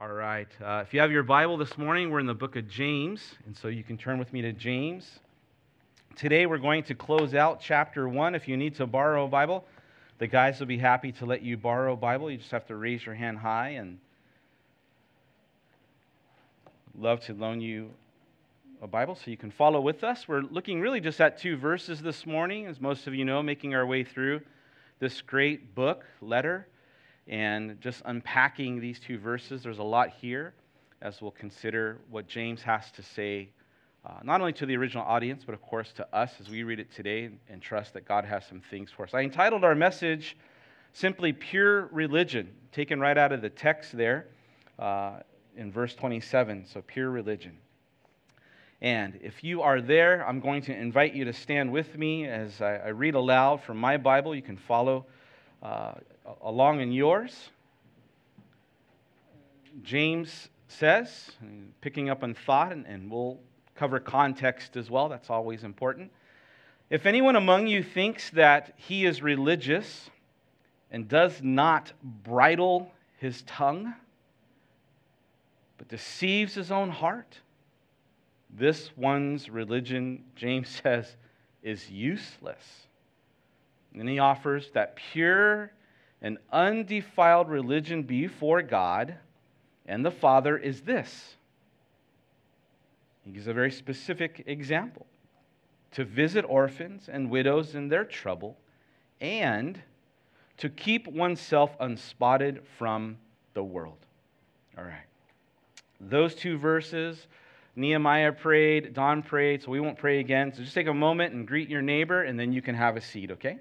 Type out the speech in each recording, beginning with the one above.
All right. Uh, if you have your Bible this morning, we're in the book of James, and so you can turn with me to James. Today, we're going to close out chapter one. If you need to borrow a Bible, the guys will be happy to let you borrow a Bible. You just have to raise your hand high, and love to loan you a Bible so you can follow with us. We're looking really just at two verses this morning, as most of you know, making our way through this great book, letter and just unpacking these two verses. There's a lot here as we'll consider what James has to say, uh, not only to the original audience, but of course to us as we read it today and trust that God has some things for us. I entitled our message simply Pure Religion, taken right out of the text there uh, in verse 27. So, pure religion. And if you are there, I'm going to invite you to stand with me as I, I read aloud from my Bible. You can follow. Uh, along in yours. James says, picking up on thought, and we'll cover context as well, that's always important. If anyone among you thinks that he is religious and does not bridle his tongue, but deceives his own heart, this one's religion, James says, is useless. And he offers that pure an undefiled religion before God and the Father is this. He gives a very specific example to visit orphans and widows in their trouble and to keep oneself unspotted from the world. All right. Those two verses, Nehemiah prayed, Don prayed, so we won't pray again. So just take a moment and greet your neighbor, and then you can have a seat, okay?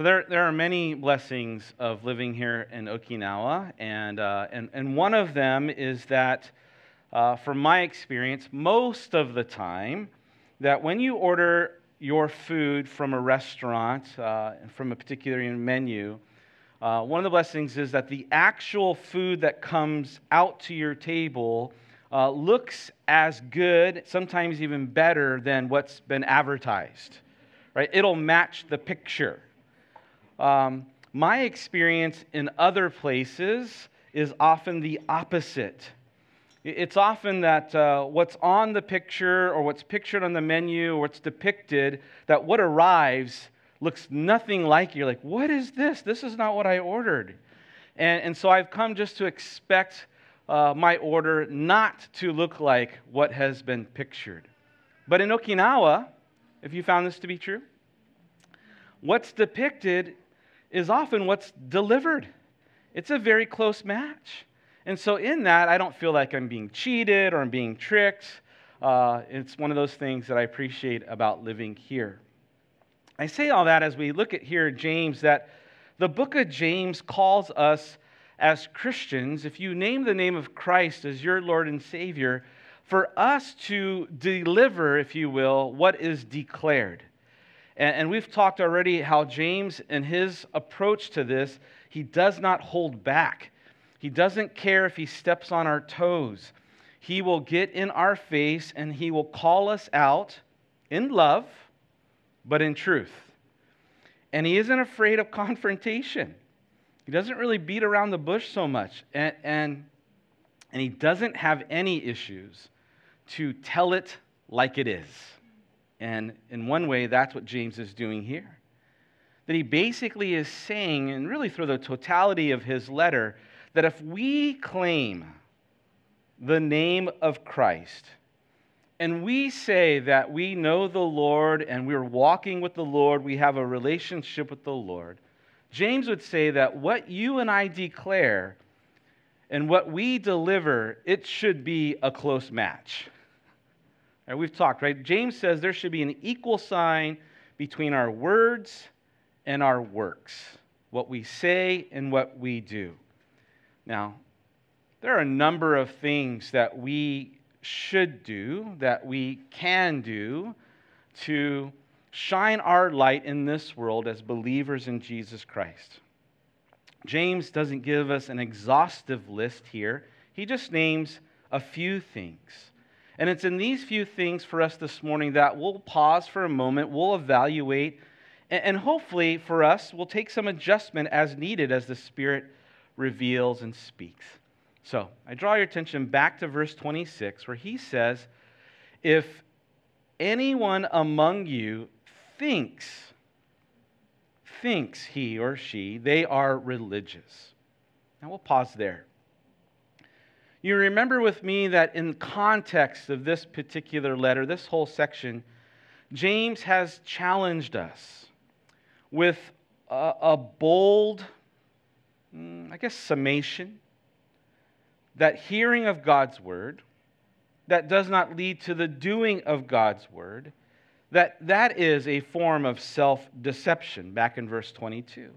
So there, there are many blessings of living here in Okinawa, and, uh, and, and one of them is that, uh, from my experience, most of the time, that when you order your food from a restaurant, uh, from a particular menu, uh, one of the blessings is that the actual food that comes out to your table uh, looks as good, sometimes even better than what's been advertised. Right? It'll match the picture. Um, my experience in other places is often the opposite. It's often that uh, what's on the picture or what's pictured on the menu or what's depicted, that what arrives looks nothing like you. You're like, what is this? This is not what I ordered. And, and so I've come just to expect uh, my order not to look like what has been pictured. But in Okinawa, if you found this to be true, what's depicted is often what's delivered. It's a very close match. And so, in that, I don't feel like I'm being cheated or I'm being tricked. Uh, it's one of those things that I appreciate about living here. I say all that as we look at here, James, that the book of James calls us as Christians, if you name the name of Christ as your Lord and Savior, for us to deliver, if you will, what is declared. And, and we've talked already how James, in his approach to this, he does not hold back. He doesn't care if he steps on our toes. He will get in our face and he will call us out in love, but in truth. And he isn't afraid of confrontation. He doesn't really beat around the bush so much. And, and, and he doesn't have any issues to tell it like it is. And in one way, that's what James is doing here. That he basically is saying, and really through the totality of his letter, that if we claim the name of Christ, and we say that we know the Lord and we're walking with the Lord, we have a relationship with the Lord, James would say that what you and I declare and what we deliver, it should be a close match. Right, we've talked, right? James says there should be an equal sign between our words and our works, what we say and what we do. Now, there are a number of things that we should do, that we can do to shine our light in this world as believers in Jesus Christ. James doesn't give us an exhaustive list here, he just names a few things. And it's in these few things for us this morning that we'll pause for a moment, we'll evaluate, and hopefully for us, we'll take some adjustment as needed as the Spirit reveals and speaks. So I draw your attention back to verse 26, where he says, If anyone among you thinks, thinks he or she, they are religious. Now we'll pause there. You remember with me that in context of this particular letter, this whole section, James has challenged us with a, a bold, mm, I guess, summation that hearing of God's word that does not lead to the doing of God's word, that that is a form of self-deception back in verse 22.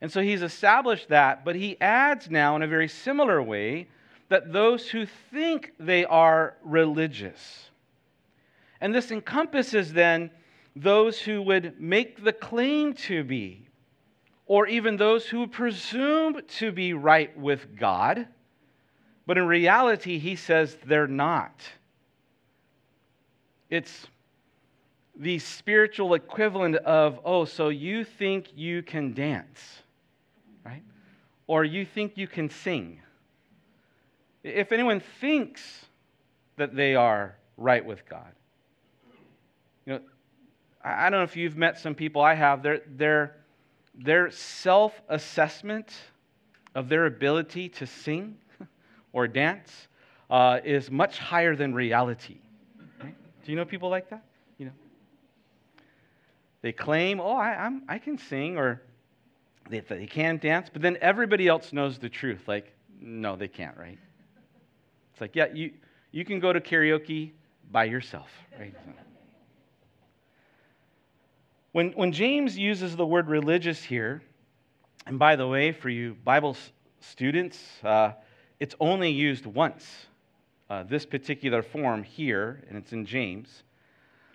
And so he's established that, but he adds now in a very similar way that those who think they are religious. And this encompasses then those who would make the claim to be, or even those who presume to be right with God, but in reality, he says they're not. It's the spiritual equivalent of, oh, so you think you can dance right? Or you think you can sing. If anyone thinks that they are right with God, you know, I don't know if you've met some people, I have, their, their, their self assessment of their ability to sing or dance uh, is much higher than reality. Right? Do you know people like that? You know, they claim, "Oh, I, I'm, I can sing," or they, they can dance, but then everybody else knows the truth. Like, no, they can't, right? It's like, yeah, you, you can go to karaoke by yourself, right? When, when James uses the word religious here, and by the way, for you Bible students, uh, it's only used once, uh, this particular form here, and it's in James.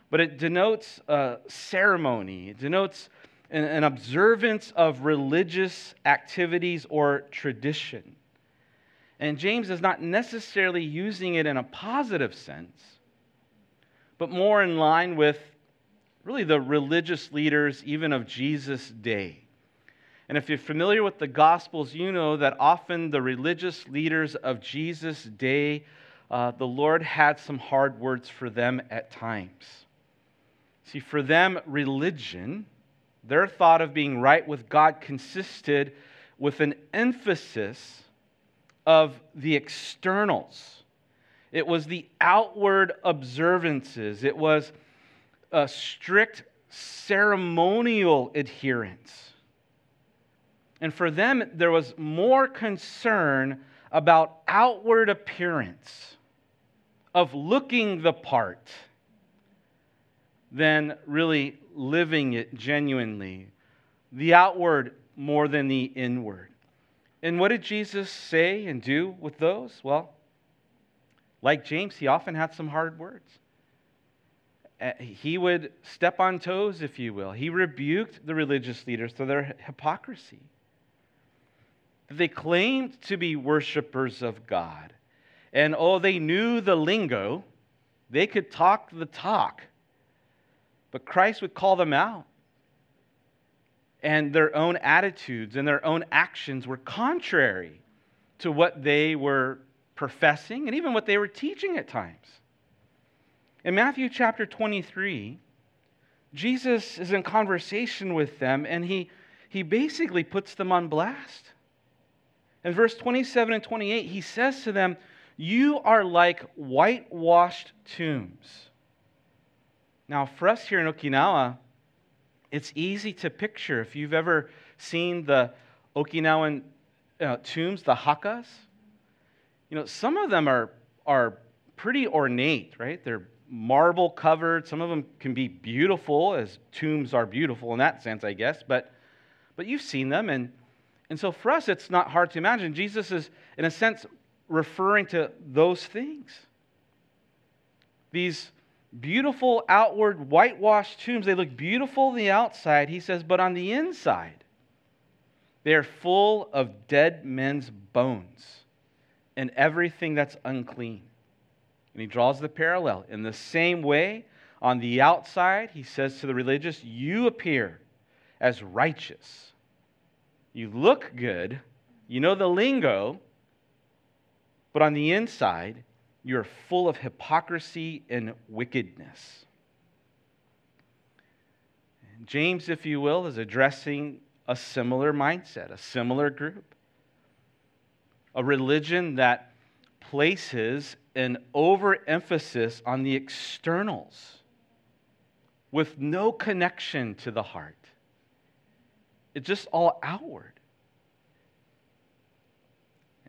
But it denotes uh, ceremony, it denotes an, an observance of religious activities or tradition. And James is not necessarily using it in a positive sense, but more in line with really the religious leaders, even of Jesus' day. And if you're familiar with the Gospels, you know that often the religious leaders of Jesus' day, uh, the Lord had some hard words for them at times. See, for them, religion their thought of being right with God consisted with an emphasis of the externals. It was the outward observances. It was a strict ceremonial adherence. And for them, there was more concern about outward appearance, of looking the part, than really living it genuinely. The outward more than the inward. And what did Jesus say and do with those? Well, like James, he often had some hard words. Uh, he would step on toes, if you will. He rebuked the religious leaders for their hypocrisy. They claimed to be worshipers of God. And oh, they knew the lingo, they could talk the talk. But Christ would call them out. And their own attitudes and their own actions were contrary to what they were professing and even what they were teaching at times. In Matthew chapter 23, Jesus is in conversation with them and he, he basically puts them on blast. In verse 27 and 28, he says to them, You are like whitewashed tombs now, for us here in Okinawa, it's easy to picture if you've ever seen the Okinawan uh, tombs, the hakas. You know, some of them are, are pretty ornate, right? They're marble covered. Some of them can be beautiful, as tombs are beautiful in that sense, I guess. But, but you've seen them. And, and so for us, it's not hard to imagine. Jesus is, in a sense, referring to those things. These beautiful outward whitewashed tombs. They look beautiful on the outside, he says, but on the inside, they are full of dead men's bones and everything that's unclean. And he draws the parallel. In the same way, on the outside, he says to the religious, You appear as righteous. You look good. You know the lingo. But on the inside, you're full of hypocrisy and wickedness. James, if you will, is addressing a similar mindset, a similar group. A religion that places an overemphasis on the externals with no connection to the heart. It's just all outward.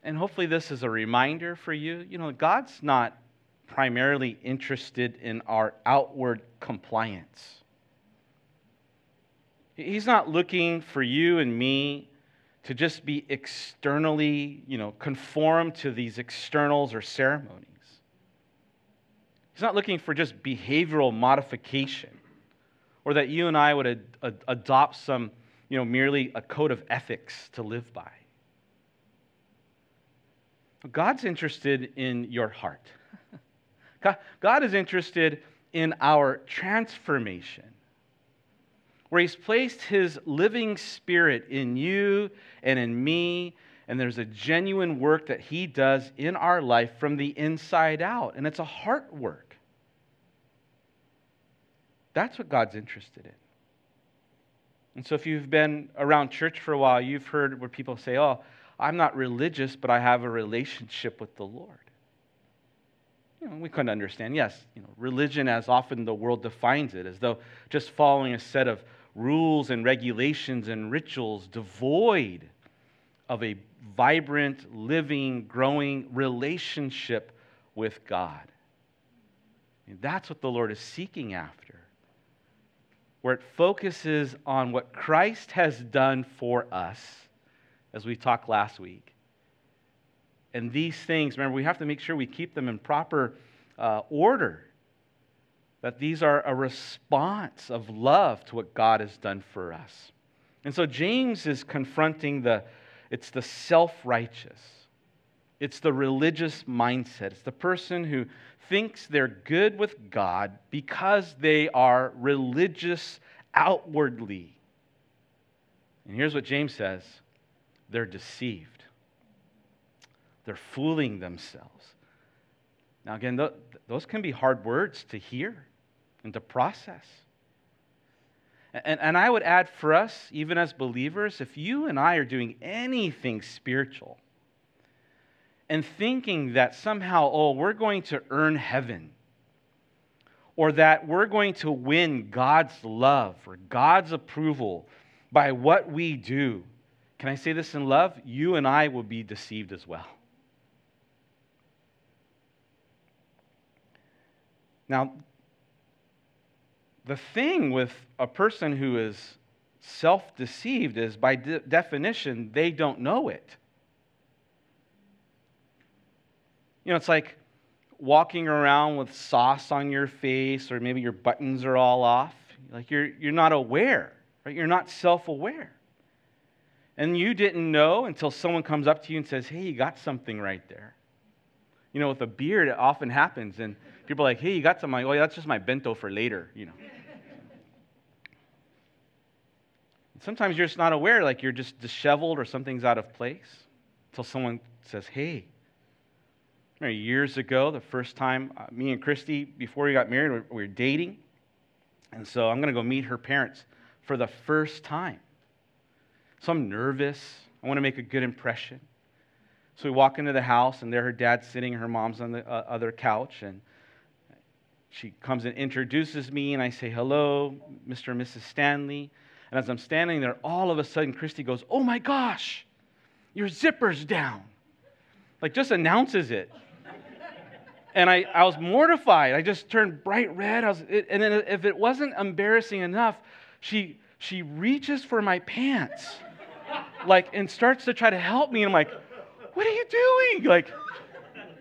And hopefully, this is a reminder for you. You know, God's not primarily interested in our outward compliance. He's not looking for you and me to just be externally, you know, conform to these externals or ceremonies. He's not looking for just behavioral modification or that you and I would ad- ad- adopt some, you know, merely a code of ethics to live by. God's interested in your heart. God is interested in our transformation, where He's placed His living spirit in you and in me, and there's a genuine work that He does in our life from the inside out, and it's a heart work. That's what God's interested in. And so, if you've been around church for a while, you've heard where people say, Oh, I'm not religious, but I have a relationship with the Lord. You know, we couldn't understand. Yes, you know, religion, as often the world defines it, as though just following a set of rules and regulations and rituals devoid of a vibrant, living, growing relationship with God. And that's what the Lord is seeking after, where it focuses on what Christ has done for us as we talked last week. And these things, remember, we have to make sure we keep them in proper uh, order. That these are a response of love to what God has done for us. And so James is confronting the, it's the self righteous, it's the religious mindset. It's the person who thinks they're good with God because they are religious outwardly. And here's what James says they're deceived. They're fooling themselves. Now, again, th- those can be hard words to hear and to process. And, and I would add for us, even as believers, if you and I are doing anything spiritual and thinking that somehow, oh, we're going to earn heaven, or that we're going to win God's love or God's approval by what we do, can I say this in love? You and I will be deceived as well. Now, the thing with a person who is self deceived is by de- definition, they don't know it. You know, it's like walking around with sauce on your face, or maybe your buttons are all off. Like you're, you're not aware, right? You're not self aware and you didn't know until someone comes up to you and says, Hey, you got something right there. You know, with a beard, it often happens, and people are like, Hey, you got something. Like, oh, yeah, that's just my bento for later, you know. Sometimes you're just not aware, like you're just disheveled or something's out of place until someone says, Hey, years ago, the first time uh, me and Christy, before we got married, we were dating. And so I'm going to go meet her parents for the first time. So I'm nervous. I want to make a good impression. So we walk into the house, and there her dad's sitting, her mom's on the uh, other couch, and she comes and introduces me, and I say, Hello, Mr. and Mrs. Stanley. And as I'm standing there, all of a sudden, Christy goes, Oh my gosh, your zipper's down. Like, just announces it. and I, I was mortified. I just turned bright red. I was, it, and then, if it wasn't embarrassing enough, she, she reaches for my pants like, and starts to try to help me. And I'm like, what are you doing? Like,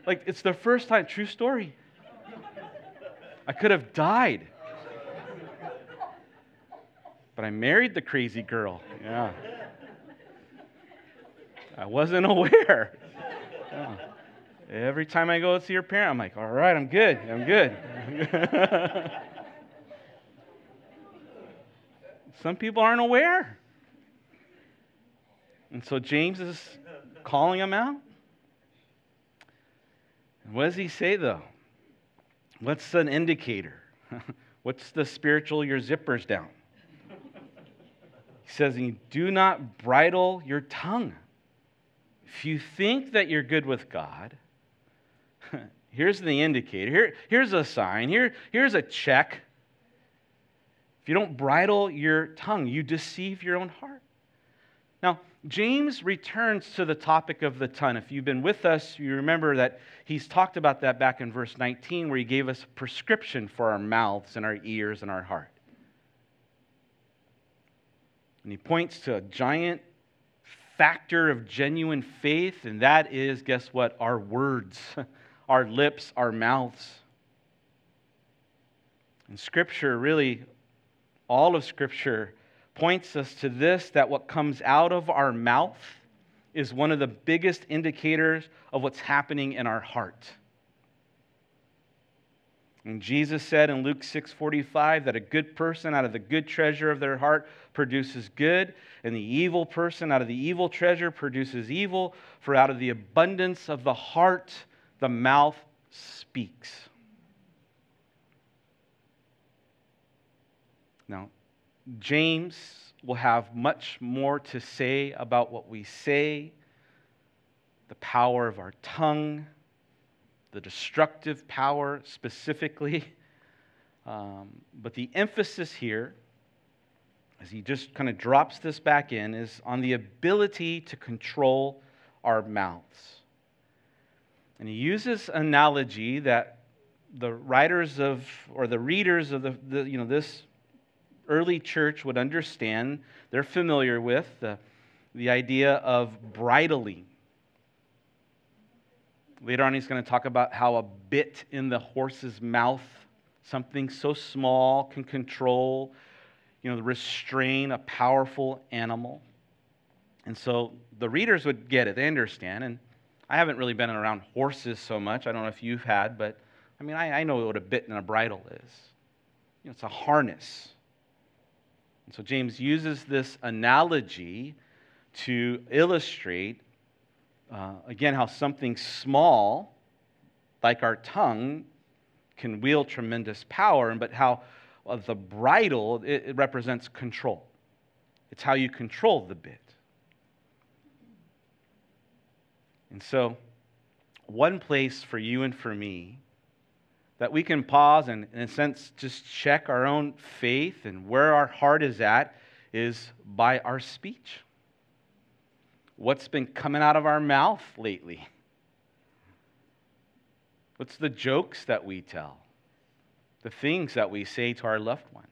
like it's the first time, true story. I could have died. But I married the crazy girl. Yeah. I wasn't aware. Yeah. Every time I go to see your parent, I'm like, all right, I'm good. I'm good. Some people aren't aware. And so James is calling him out. what does he say, though? What's an indicator? What's the spiritual, your zippers down? He says, Do not bridle your tongue. If you think that you're good with God, here's the indicator. Here, here's a sign. Here, here's a check. If you don't bridle your tongue, you deceive your own heart. Now, James returns to the topic of the tongue. If you've been with us, you remember that he's talked about that back in verse 19, where he gave us a prescription for our mouths and our ears and our heart. And he points to a giant factor of genuine faith, and that is, guess what? Our words, our lips, our mouths. And Scripture, really, all of Scripture, points us to this that what comes out of our mouth is one of the biggest indicators of what's happening in our heart. And Jesus said in Luke 6:45 that a good person out of the good treasure of their heart produces good, and the evil person out of the evil treasure produces evil, for out of the abundance of the heart the mouth speaks. Now, James will have much more to say about what we say, the power of our tongue, the destructive power specifically. Um, but the emphasis here, as he just kind of drops this back in, is on the ability to control our mouths. And he uses analogy that the writers of, or the readers of the, the you know, this early church would understand. They're familiar with the, the idea of bridling. Later on, he's going to talk about how a bit in the horse's mouth, something so small, can control, you know, restrain a powerful animal. And so the readers would get it, they understand. And I haven't really been around horses so much. I don't know if you've had, but I mean, I, I know what a bit and a bridle is. You know, it's a harness. And so James uses this analogy to illustrate uh, again, how something small, like our tongue, can wield tremendous power, but how uh, the bridle, it, it represents control. It's how you control the bit. And so, one place for you and for me that we can pause and, in a sense, just check our own faith and where our heart is at is by our speech what's been coming out of our mouth lately? What's the jokes that we tell? The things that we say to our loved ones?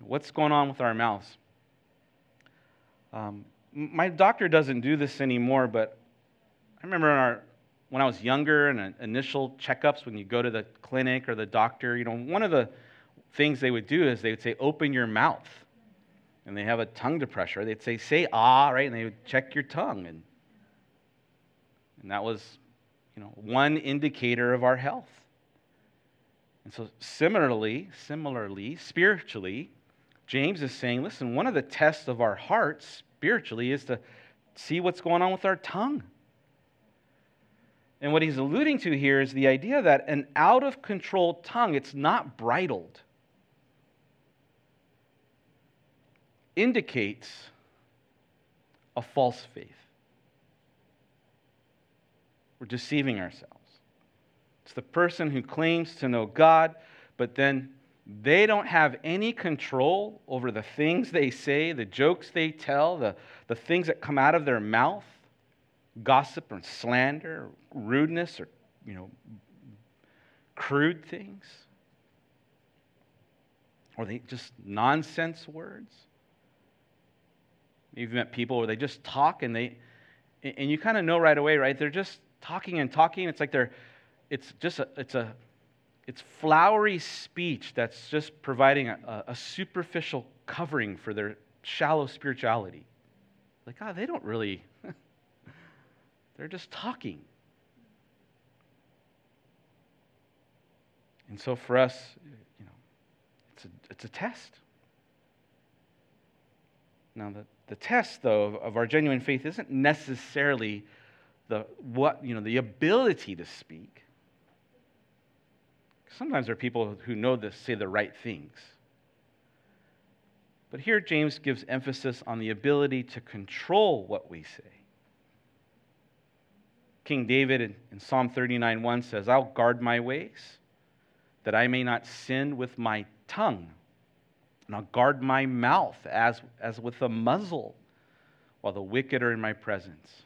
What's going on with our mouths? Um, my doctor doesn't do this anymore, but I remember in our, when I was younger and initial checkups, when you go to the clinic or the doctor, you know, one of the things they would do is they would say, open your mouth and they have a tongue depressor, they'd say, say ah, right? And they would check your tongue. And, and that was, you know, one indicator of our health. And so similarly, similarly, spiritually, James is saying, listen, one of the tests of our hearts spiritually is to see what's going on with our tongue. And what he's alluding to here is the idea that an out of control tongue, it's not bridled. indicates a false faith. We're deceiving ourselves. It's the person who claims to know God, but then they don't have any control over the things they say, the jokes they tell, the, the things that come out of their mouth gossip or slander, or rudeness, or, you know, crude things. Or they just nonsense words. You've met people where they just talk and they, and you kind of know right away, right? They're just talking and talking. It's like they're, it's just a, it's a it's flowery speech that's just providing a, a superficial covering for their shallow spirituality. Like, God, they don't really, they're just talking. And so for us, you know, it's a, it's a test. Now, the, the test, though, of, of our genuine faith isn't necessarily the, what, you know, the ability to speak. Sometimes there are people who know this, say the right things. But here, James gives emphasis on the ability to control what we say. King David in Psalm 39 1 says, I'll guard my ways, that I may not sin with my tongue. And I'll guard my mouth as, as with a muzzle, while the wicked are in my presence.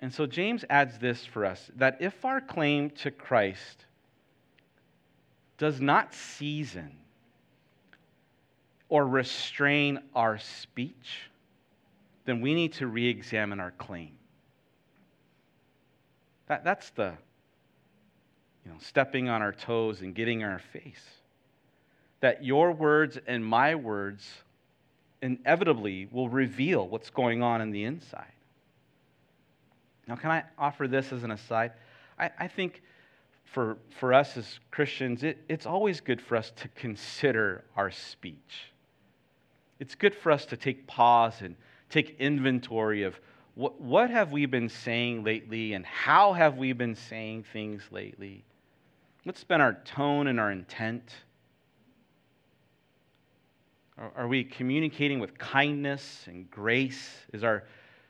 And so James adds this for us that if our claim to Christ does not season or restrain our speech, then we need to re examine our claim. That, that's the you know, stepping on our toes and getting in our face. That your words and my words inevitably will reveal what's going on in the inside. Now, can I offer this as an aside? I, I think for, for us as Christians, it, it's always good for us to consider our speech it's good for us to take pause and take inventory of what, what have we been saying lately and how have we been saying things lately? What's been our tone and our intent? Are, are we communicating with kindness and grace? Is our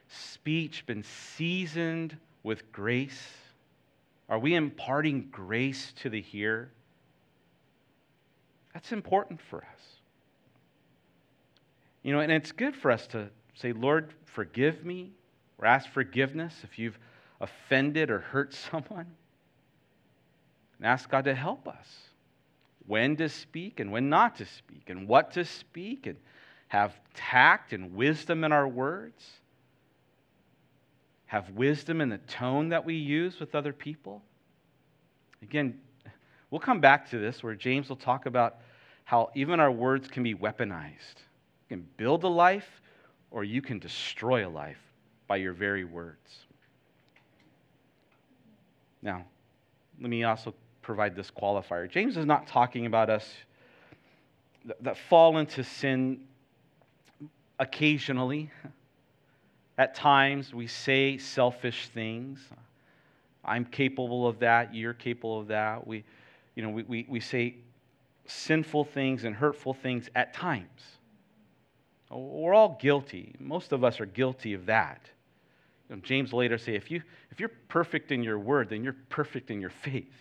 speech been seasoned with grace? Are we imparting grace to the hearer? That's important for us. You know, and it's good for us to say, Lord, forgive me, or ask forgiveness if you've offended or hurt someone. And ask God to help us when to speak and when not to speak, and what to speak, and have tact and wisdom in our words. Have wisdom in the tone that we use with other people. Again, we'll come back to this where James will talk about how even our words can be weaponized. You can build a life or you can destroy a life by your very words. Now, let me also provide this qualifier. James is not talking about us that fall into sin occasionally. At times, we say selfish things. I'm capable of that. You're capable of that. We, you know, we, we, we say sinful things and hurtful things at times. We're all guilty. Most of us are guilty of that. You know, James later say, if, you, if you're perfect in your word, then you're perfect in your faith.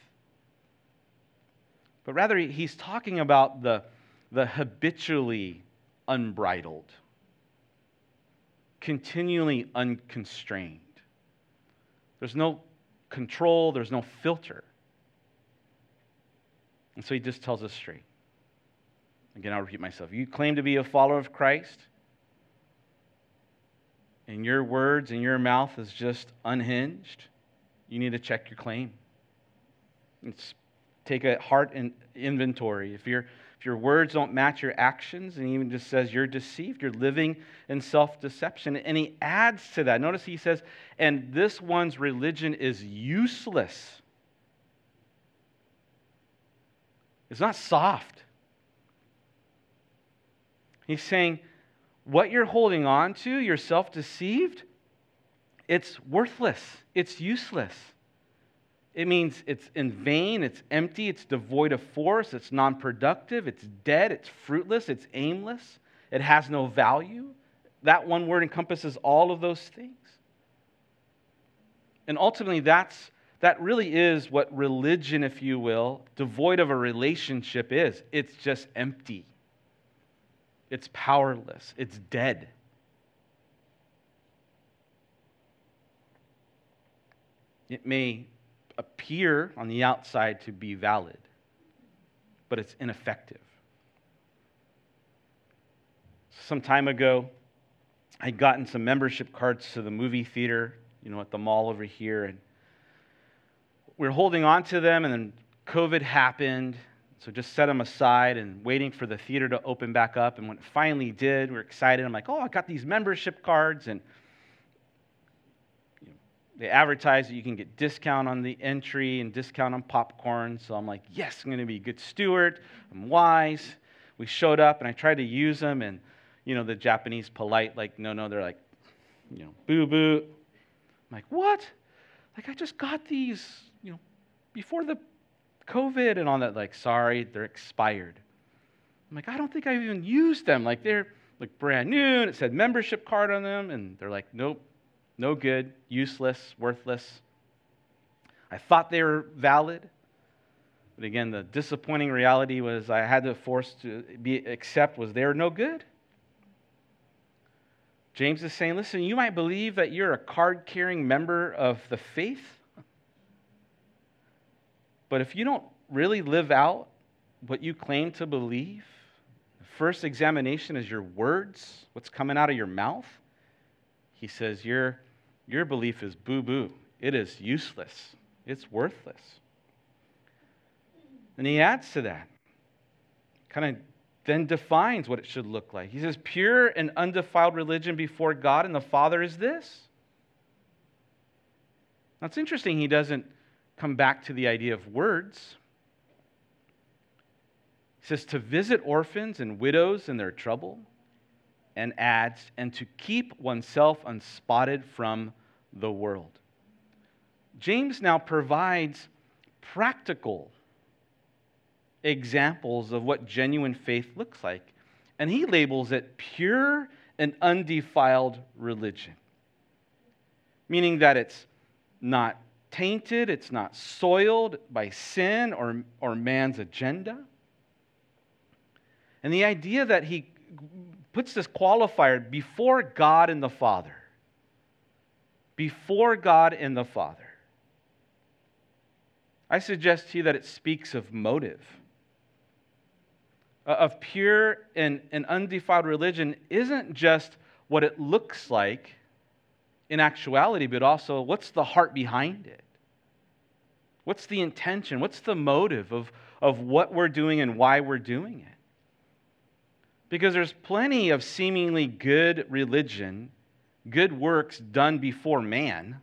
But rather, he's talking about the, the habitually unbridled, continually unconstrained. There's no control, there's no filter. And so he just tells us straight. Again, I'll repeat myself. You claim to be a follower of Christ, and your words and your mouth is just unhinged, you need to check your claim. It's, take a heart inventory. If, you if your words don't match your actions, and even just says you're deceived, you're living in self deception. And he adds to that. Notice he says, and this one's religion is useless. It's not soft. He's saying, what you're holding on to, you're self deceived, it's worthless, it's useless. It means it's in vain, it's empty, it's devoid of force, it's non productive, it's dead, it's fruitless, it's aimless, it has no value. That one word encompasses all of those things. And ultimately, that's, that really is what religion, if you will, devoid of a relationship is. It's just empty. It's powerless, it's dead. It may appear on the outside to be valid, but it's ineffective. Some time ago, I'd gotten some membership cards to the movie theater, you know, at the mall over here. And we were holding on to them, and then COVID happened. So just set them aside and waiting for the theater to open back up. And when it finally did, we are excited. I'm like, oh, I got these membership cards. And you know, they advertise that you can get discount on the entry and discount on popcorn. So I'm like, yes, I'm going to be a good steward. I'm wise. We showed up and I tried to use them. And, you know, the Japanese polite, like, no, no, they're like, you know, boo boo. I'm like, what? Like, I just got these, you know, before the COVID and all that. Like, sorry, they're expired. I'm like, I don't think I've even used them. Like, they're like brand new and it said membership card on them. And they're like, nope, no good, useless, worthless. I thought they were valid. But again, the disappointing reality was I had to force to be accept was they were no good. James is saying, listen, you might believe that you're a card carrying member of the faith, but if you don't really live out what you claim to believe, the first examination is your words, what's coming out of your mouth. He says, Your, your belief is boo boo, it is useless, it's worthless. And he adds to that, kind of then defines what it should look like. He says, Pure and undefiled religion before God and the Father is this. That's interesting he doesn't come back to the idea of words. He says, To visit orphans and widows in their trouble, and adds, and to keep oneself unspotted from the world. James now provides practical examples of what genuine faith looks like. And he labels it pure and undefiled religion, meaning that it's not tainted, it's not soiled by sin or, or man's agenda. And the idea that he puts this qualifier before God and the Father. Before God and the Father. I suggest to you that it speaks of motive. Uh, of pure and, and undefiled religion isn't just what it looks like in actuality, but also what's the heart behind it? What's the intention? What's the motive of, of what we're doing and why we're doing it? Because there's plenty of seemingly good religion, good works done before man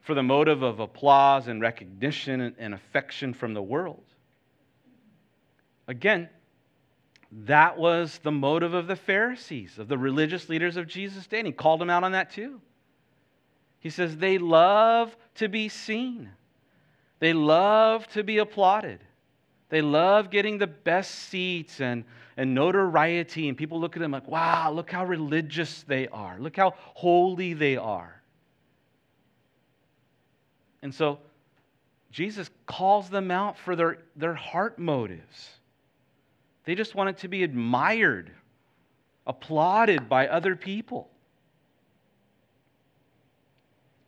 for the motive of applause and recognition and affection from the world. Again, that was the motive of the Pharisees, of the religious leaders of Jesus' day. And he called them out on that too. He says, they love to be seen, they love to be applauded. They love getting the best seats and, and notoriety, and people look at them like, wow, look how religious they are. Look how holy they are. And so Jesus calls them out for their, their heart motives. They just want it to be admired, applauded by other people.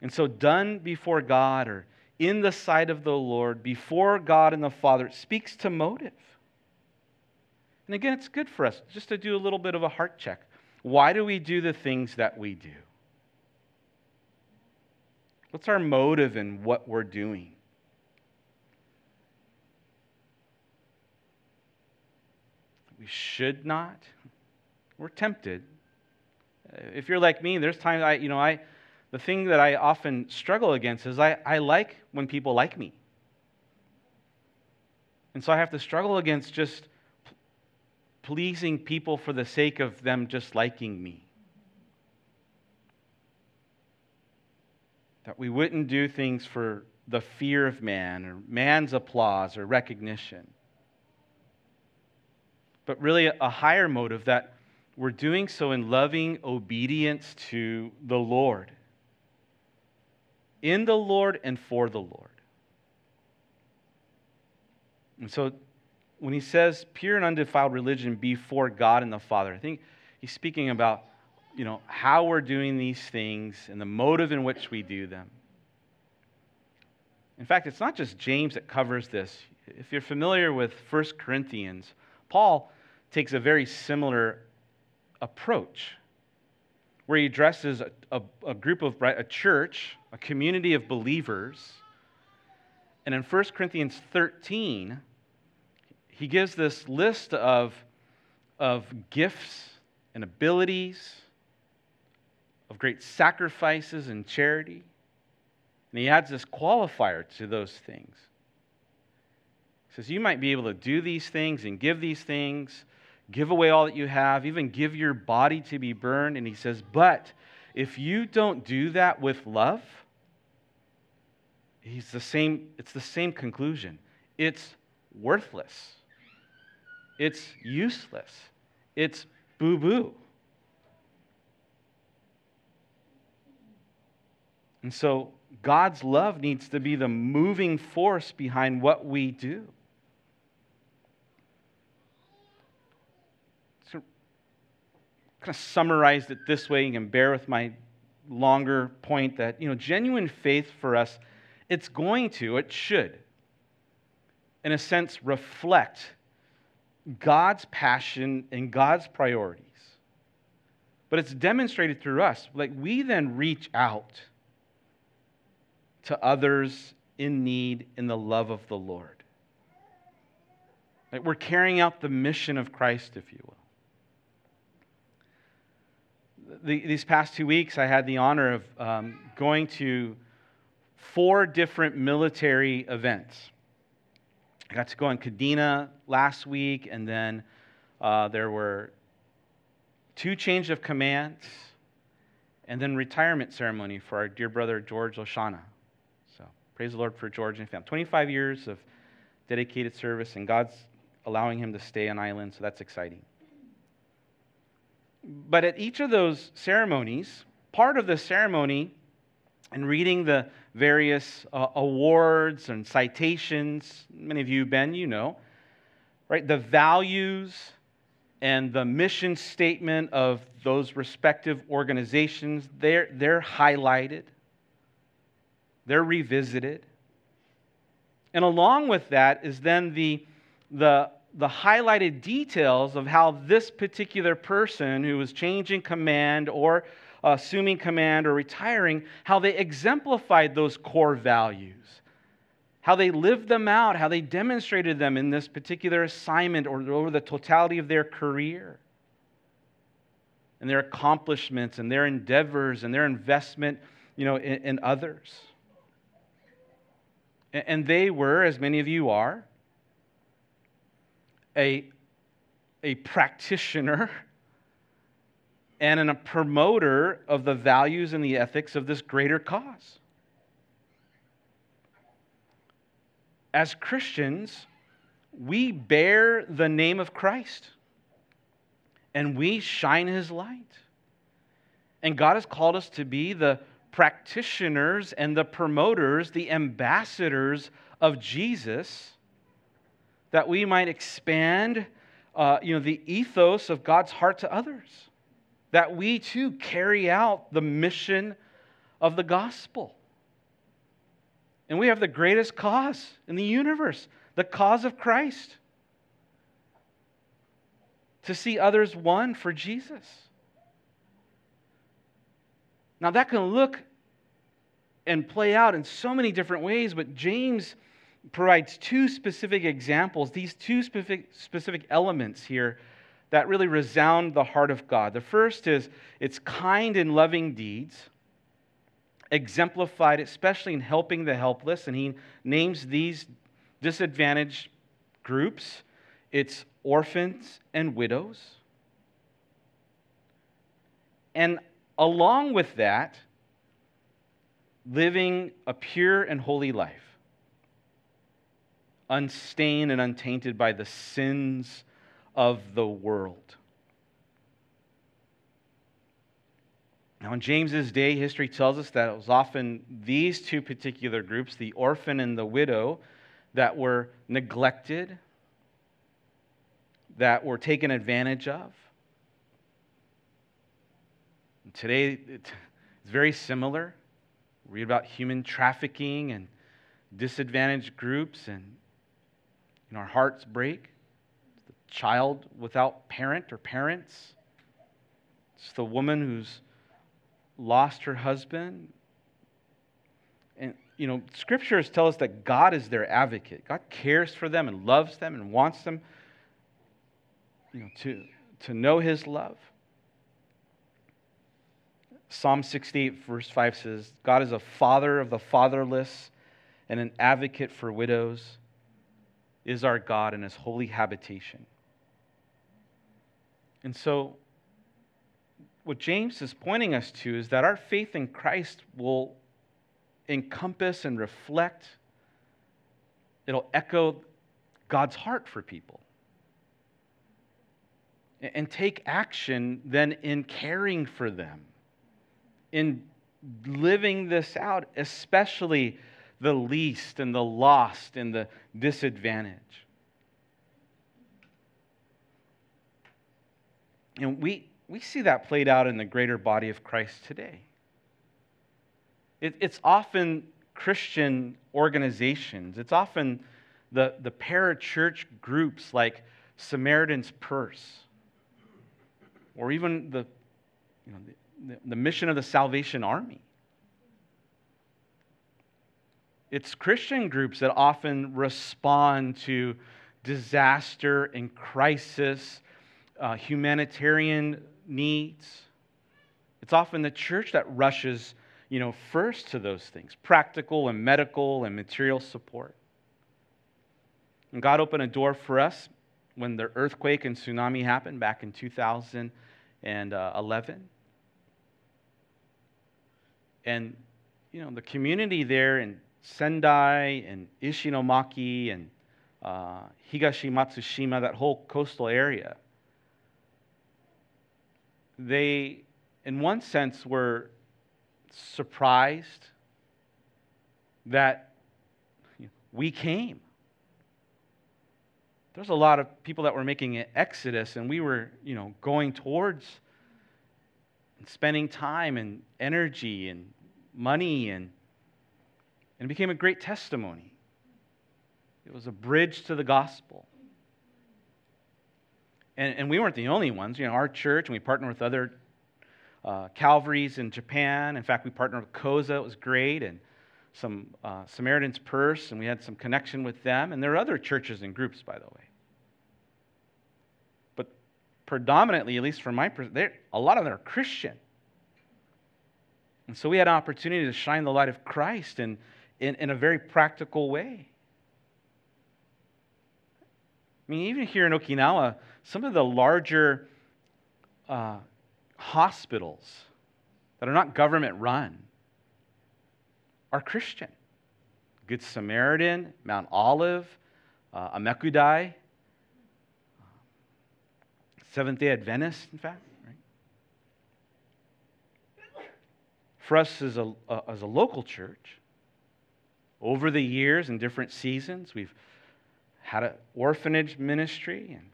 And so, done before God or in the sight of the Lord, before God and the Father, it speaks to motive. And again, it's good for us just to do a little bit of a heart check. Why do we do the things that we do? What's our motive in what we're doing? Should not. We're tempted. If you're like me, there's times I, you know, I, the thing that I often struggle against is I, I like when people like me. And so I have to struggle against just pleasing people for the sake of them just liking me. That we wouldn't do things for the fear of man or man's applause or recognition but really a higher motive that we're doing so in loving obedience to the Lord. In the Lord and for the Lord. And so when he says pure and undefiled religion before God and the Father, I think he's speaking about you know how we're doing these things and the motive in which we do them. In fact, it's not just James that covers this. If you're familiar with 1 Corinthians, Paul takes a very similar approach where he addresses a, a, a, group of a church, a community of believers. And in 1 Corinthians 13, he gives this list of, of gifts and abilities, of great sacrifices and charity. And he adds this qualifier to those things. He says, You might be able to do these things and give these things, give away all that you have, even give your body to be burned. And he says, But if you don't do that with love, he's the same, it's the same conclusion. It's worthless. It's useless. It's boo boo. And so God's love needs to be the moving force behind what we do. So, kind of summarized it this way. You can bear with my longer point that, you know, genuine faith for us, it's going to, it should, in a sense, reflect God's passion and God's priorities. But it's demonstrated through us. Like we then reach out to others in need in the love of the Lord. Like we're carrying out the mission of Christ, if you will. The, these past two weeks, I had the honor of um, going to four different military events. I got to go in Kadena last week, and then uh, there were two change of commands, and then retirement ceremony for our dear brother George Oshana. So praise the Lord for George and family. 25 years of dedicated service, and God's allowing him to stay on island, so that's exciting. But at each of those ceremonies, part of the ceremony and reading the various uh, awards and citations, many of you, Ben, you know, right? The values and the mission statement of those respective organizations, they're, they're highlighted, they're revisited. And along with that is then the, the, the highlighted details of how this particular person who was changing command or assuming command or retiring, how they exemplified those core values, how they lived them out, how they demonstrated them in this particular assignment or over the totality of their career, and their accomplishments and their endeavors and their investment you know, in, in others. And they were, as many of you are, a, a practitioner and a promoter of the values and the ethics of this greater cause. As Christians, we bear the name of Christ and we shine his light. And God has called us to be the practitioners and the promoters, the ambassadors of Jesus, that we might expand uh, you know, the ethos of God's heart to others that we too carry out the mission of the gospel. And we have the greatest cause in the universe the cause of Christ. To see others won for Jesus. Now, that can look and play out in so many different ways, but James provides two specific examples, these two specific, specific elements here that really resound the heart of God. The first is its kind and loving deeds, exemplified especially in helping the helpless, and he names these disadvantaged groups it's orphans and widows. And along with that, living a pure and holy life, unstained and untainted by the sins of the world. Now, in James's day, history tells us that it was often these two particular groups, the orphan and the widow, that were neglected, that were taken advantage of. And today, it's very similar. We read about human trafficking and disadvantaged groups, and know, our hearts break The child without parent or parents. It's the woman who's lost her husband. And, you know, scriptures tell us that God is their advocate. God cares for them and loves them and wants them you know, to, to know his love. Psalm 68, verse 5 says, God is a father of the fatherless and an advocate for widows, is our God and his holy habitation. And so, what James is pointing us to is that our faith in Christ will encompass and reflect, it'll echo God's heart for people. And take action then in caring for them, in living this out, especially the least and the lost and the disadvantaged. And we, we see that played out in the greater body of Christ today. It, it's often Christian organizations, it's often the, the parachurch groups like Samaritan's Purse, or even the, you know, the, the mission of the Salvation Army. It's Christian groups that often respond to disaster and crisis, uh, humanitarian needs. It's often the church that rushes, you know, first to those things, practical and medical and material support. And God opened a door for us when the earthquake and tsunami happened back in 2011. And, you know, the community there in Sendai and Ishinomaki and uh, Higashi Matsushima, that whole coastal area, they, in one sense, were surprised that we came. There's a lot of people that were making an exodus, and we were, you know, going towards and spending time and energy and money, and, and it became a great testimony. It was a bridge to the gospel. And, and we weren't the only ones. You know, our church, and we partnered with other uh, Calvaries in Japan. In fact, we partnered with Koza. It was great. And some uh, Samaritan's Purse, and we had some connection with them. And there are other churches and groups, by the way. But predominantly, at least from my perspective, a lot of them are Christian. And so we had an opportunity to shine the light of Christ in, in, in a very practical way. I mean, even here in Okinawa, some of the larger uh, hospitals that are not government run are Christian. Good Samaritan, Mount Olive, uh, Amekudai, Seventh day Adventist, in fact. For us as a, uh, as a local church, over the years and different seasons, we've had an orphanage ministry and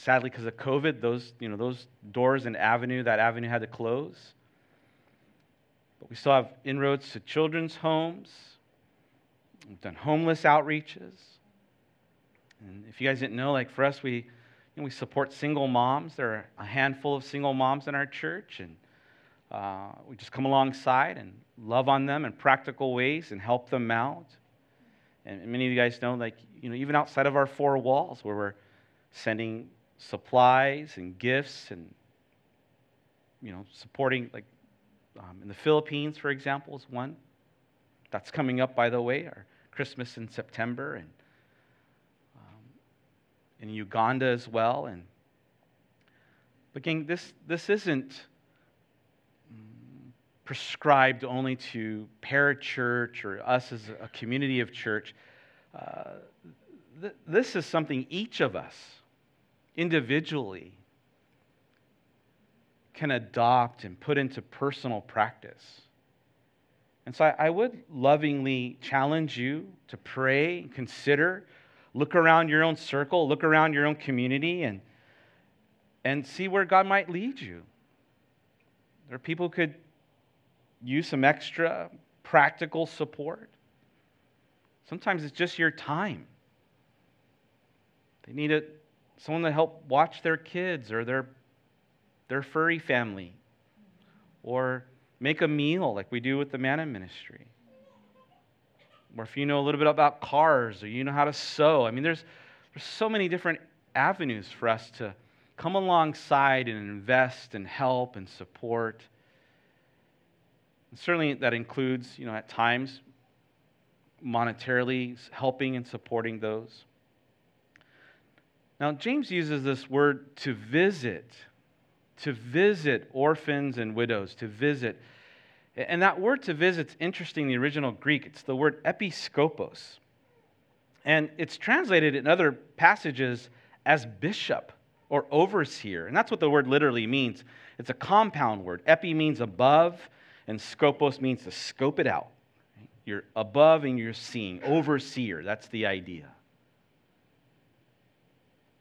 sadly, because of COVID, those, you know, those doors and avenue, that avenue had to close. But we still have inroads to children's homes. We've done homeless outreaches. And if you guys didn't know, like for us, we, you know, we support single moms. There are a handful of single moms in our church, and uh, we just come alongside and love on them in practical ways and help them out. And many of you guys know, like, you know, even outside of our four walls, where we're sending supplies and gifts and you know supporting like um, in the philippines for example is one that's coming up by the way our christmas in september and um, in uganda as well and but again this this isn't prescribed only to parachurch or us as a community of church uh, th- this is something each of us individually can adopt and put into personal practice. And so I, I would lovingly challenge you to pray, consider, look around your own circle, look around your own community, and, and see where God might lead you. There are people who could use some extra practical support. Sometimes it's just your time. They need it someone to help watch their kids or their, their furry family, or make a meal like we do with the Manna Ministry. or if you know a little bit about cars, or you know how to sew. I mean, there's, there's so many different avenues for us to come alongside and invest and help and support. And certainly, that includes, you know, at times, monetarily helping and supporting those. Now, James uses this word to visit, to visit orphans and widows, to visit. And that word to visit is interesting, in the original Greek. It's the word episkopos. And it's translated in other passages as bishop or overseer. And that's what the word literally means. It's a compound word. Epi means above, and scopos means to scope it out. You're above and you're seeing. Overseer, that's the idea.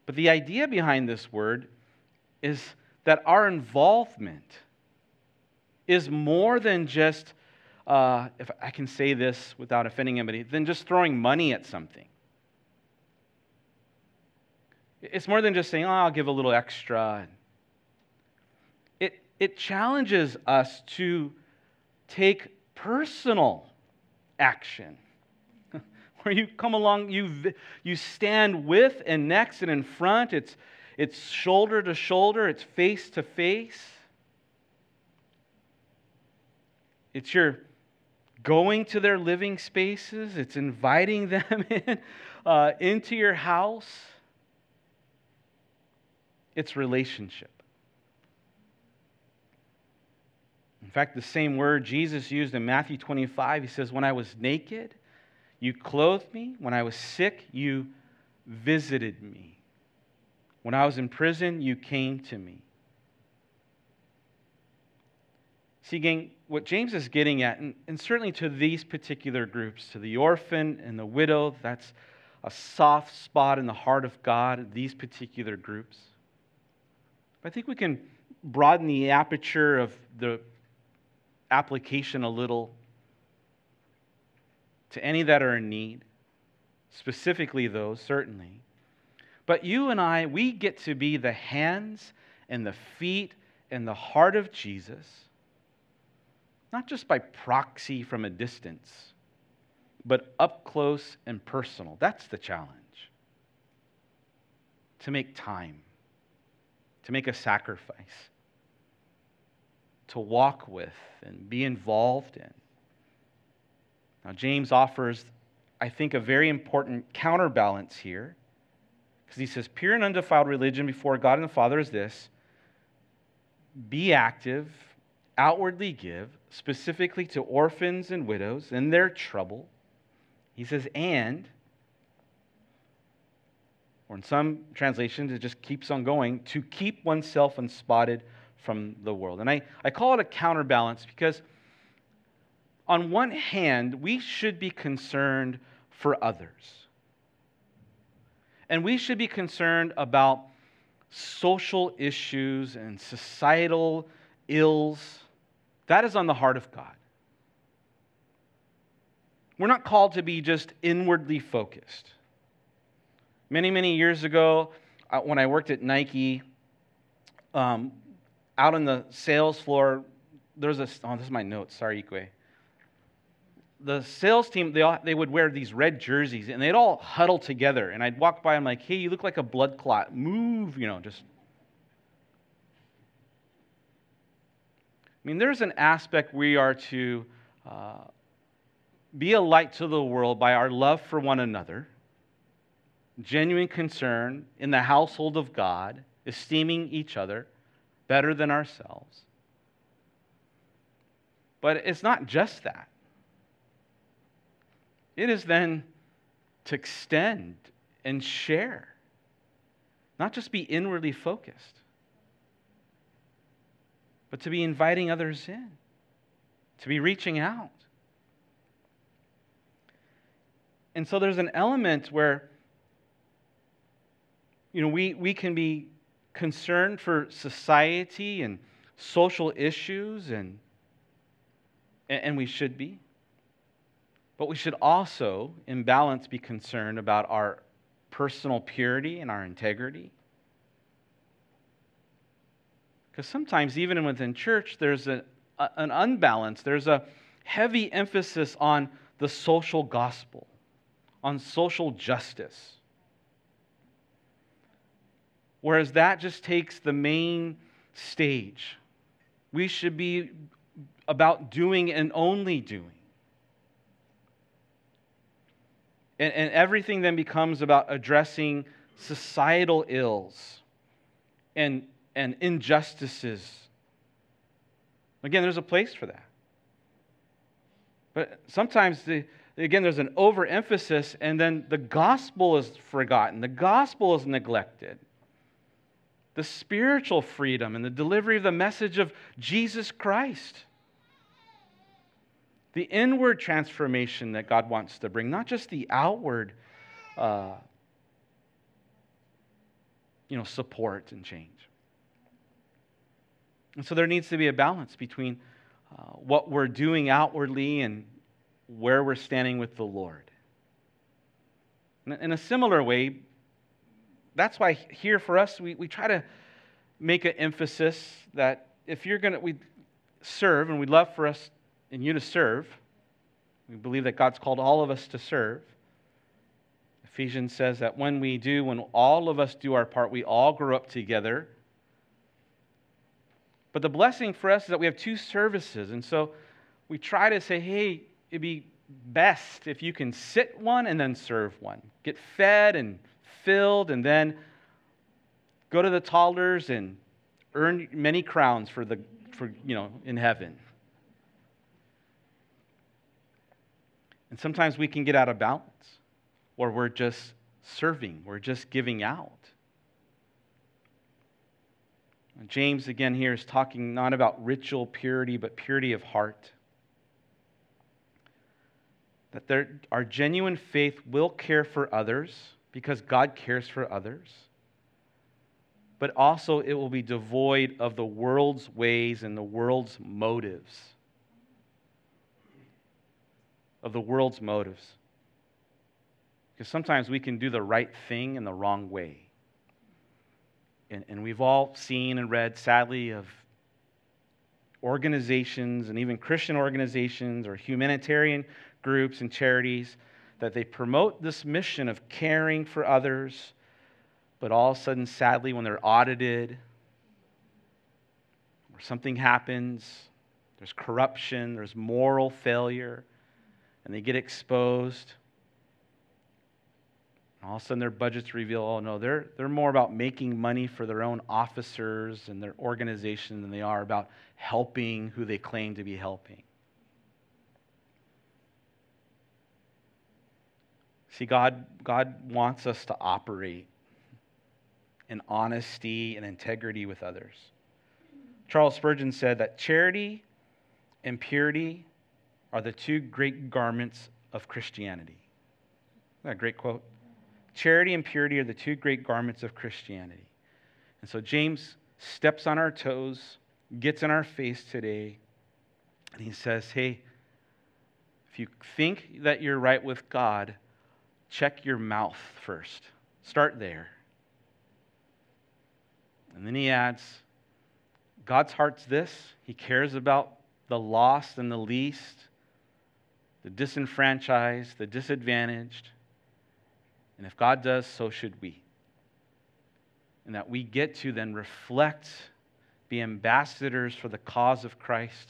But the idea behind this word is that our involvement is more than just, uh, if I can say this without offending anybody, than just throwing money at something. It's more than just saying, oh, I'll give a little extra. It, it challenges us to take personal action. Where you come along, you, you stand with and next and in front. It's, it's shoulder to shoulder, it's face to face. It's your going to their living spaces, it's inviting them in, uh, into your house. It's relationship. In fact, the same word Jesus used in Matthew 25, he says, When I was naked, you clothed me. When I was sick, you visited me. When I was in prison, you came to me. See, gang, what James is getting at, and, and, certainly to these particular groups, to the orphan and the widow, that's a soft spot in the heart of God, these particular groups. But I think we can broaden the aperture of the application a little to any that are in need, specifically those, certainly. But you and I, we get to be the hands and the feet and the heart of Jesus, not just by proxy from a distance, but up close and personal. That's the challenge. To make time, to make a sacrifice to walk with and be involved in. Now, James offers, I think, a very important counterbalance here because he says, Pure and undefiled religion before God and the Father is this be active, outwardly give, specifically to orphans and widows in their trouble. He says, and, or in some translations, it just keeps on going, to keep oneself unspotted from the world. And I, I call it a counterbalance because, on one hand, we should be concerned for others. And we should be concerned about social issues and societal ills. That is on the heart of God. We're not called to be just inwardly focused. Many, many years ago, when I worked at Nike, um, out on the sales floor, there's a, oh, this is my notes, sorry, Ikwe. The sales team, they, all, they would wear these red jerseys and they'd all huddle together. And I'd walk by, I'm like, hey, you look like a blood clot. Move, you know, just. I mean, there's an aspect we are to uh, be a light to the world by our love for one another, genuine concern in the household of God, esteeming each other better than ourselves. But it's not just that. It is then to extend and share, not just be inwardly focused, but to be inviting others in, to be reaching out. And so there's an element where, you know, we, we can be concern for society and social issues, and, and we should be. But we should also, in balance, be concerned about our personal purity and our integrity. Because sometimes, even within church, there's a, an unbalance, there's a heavy emphasis on the social gospel, on social justice. Whereas that just takes the main stage. We should be about doing and only doing. And, and everything then becomes about addressing societal ills and, and injustices. Again, there's a place for that. But sometimes, the, again, there's an overemphasis, and then the gospel is forgotten, the gospel is neglected. The spiritual freedom and the delivery of the message of Jesus Christ. The inward transformation that God wants to bring, not just the outward uh, you know, support and change. And so there needs to be a balance between uh, what we're doing outwardly and where we're standing with the Lord. In a similar way, that's why here for us, we, we try to make an emphasis that if you're going to we serve, and we'd love for us and you to serve, we believe that God's called all of us to serve. Ephesians says that when we do, when all of us do our part, we all grow up together. But the blessing for us is that we have two services. And so we try to say, hey, it'd be best if you can sit one and then serve one. Get fed and filled and then go to the toddlers and earn many crowns for the for you know in heaven. And sometimes we can get out of balance or we're just serving, we're just giving out. James again here is talking not about ritual purity, but purity of heart. That there, our genuine faith will care for others because God cares for others but also it will be devoid of the world's ways and the world's motives. Of the world's motives. Because sometimes we can do the right thing in the wrong way. And, and we've all seen and read, sadly, of organizations and even Christian organizations or humanitarian groups and charities that they promote this mission of caring for others but all of a sudden, sadly, when they're audited or something happens, there's corruption, there's moral failure, and they get exposed. And all of a sudden, their budgets reveal oh, no, they're, they're more about making money for their own officers and their organization than they are about helping who they claim to be helping. See, God, God wants us to operate in honesty and integrity with others. Charles Spurgeon said that charity and purity are the two great garments of Christianity. Isn't that a great quote? Charity and purity are the two great garments of Christianity. And so James steps on our toes, gets in our face today, and he says, Hey, if you think that you're right with God, check your mouth first. Start there. And then he adds, God's heart's this He cares about the lost and the least, the disenfranchised, the disadvantaged. And if God does, so should we. And that we get to then reflect, be ambassadors for the cause of Christ,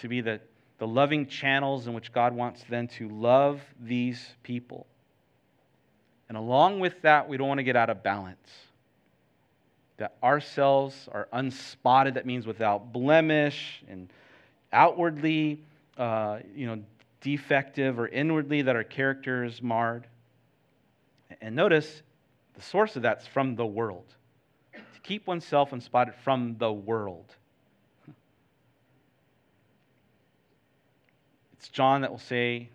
to be the, the loving channels in which God wants then to love these people. And along with that, we don't want to get out of balance that ourselves are unspotted, that means without blemish and outwardly, uh, you know, defective or inwardly that our character is marred. And notice the source of that's from the world. To keep oneself unspotted from the world. It's John that will say,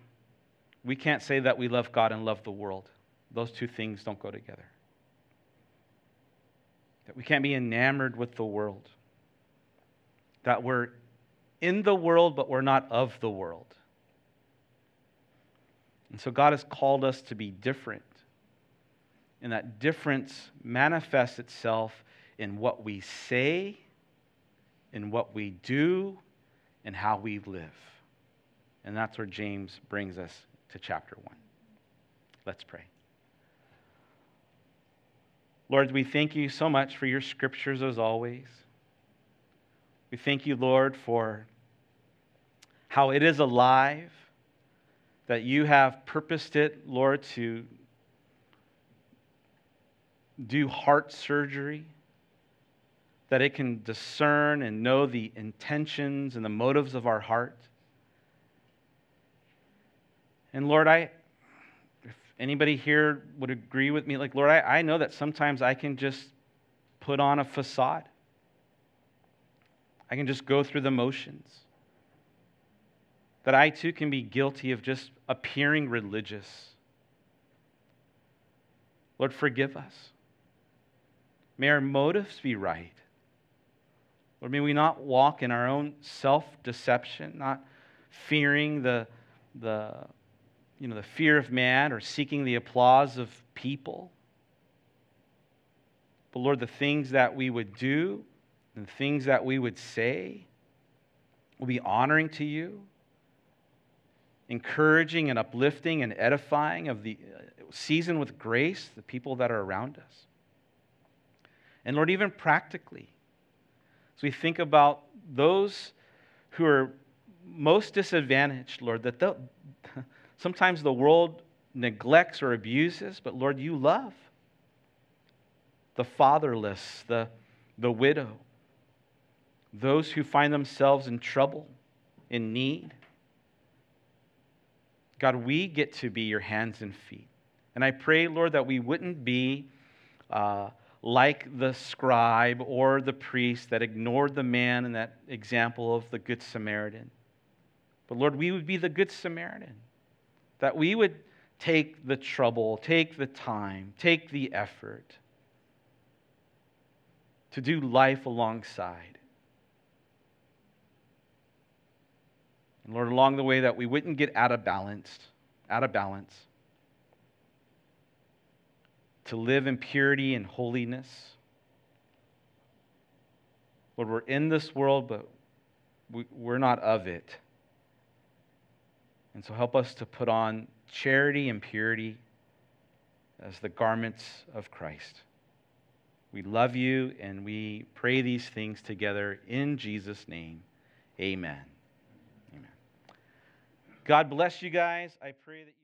we can't say that we love God and love the world. Those two things don't go together. That we can't be enamored with the world. That we're in the world, but we're not of the world. And so God has called us to be different. And that difference manifests itself in what we say, in what we do, and how we live. And that's where James brings us to chapter 1. Let's pray. Lord, we thank you so much for your scriptures as always. We thank you, Lord, for how it is alive, that you have purposed it, Lord, to do heart surgery, that it can discern and know the intentions and the motives of our heart. And Lord, I, if anybody here would agree with me, like, Lord, I, I know that sometimes I can just put on a facade. I can just go through the motions. That I too can be guilty of just appearing religious. Lord, forgive us. May our motives be right. Lord, may we not walk in our own self deception, not fearing the, the you know, the fear of man or seeking the applause of people. But Lord, the things that we would do and the things that we would say will be honoring to you, encouraging and uplifting and edifying of the uh, season with grace the people that are around us. And Lord, even practically, as we think about those who are most disadvantaged, Lord, that Sometimes the world neglects or abuses, but Lord, you love the fatherless, the, the widow, those who find themselves in trouble, in need. God, we get to be your hands and feet. And I pray, Lord, that we wouldn't be uh, like the scribe or the priest that ignored the man in that example of the Good Samaritan. But Lord, we would be the Good Samaritan that we would take the trouble, take the time, take the effort to do life alongside. And Lord, along the way, that we wouldn't get out of balance, out of balance, to live in purity and holiness. Lord, we're in this world, but we, are not of it. And so help us to put on charity and purity as the garments of Christ. We love you and we pray these things together in Jesus' name. Amen. Amen. God bless you guys. I pray that you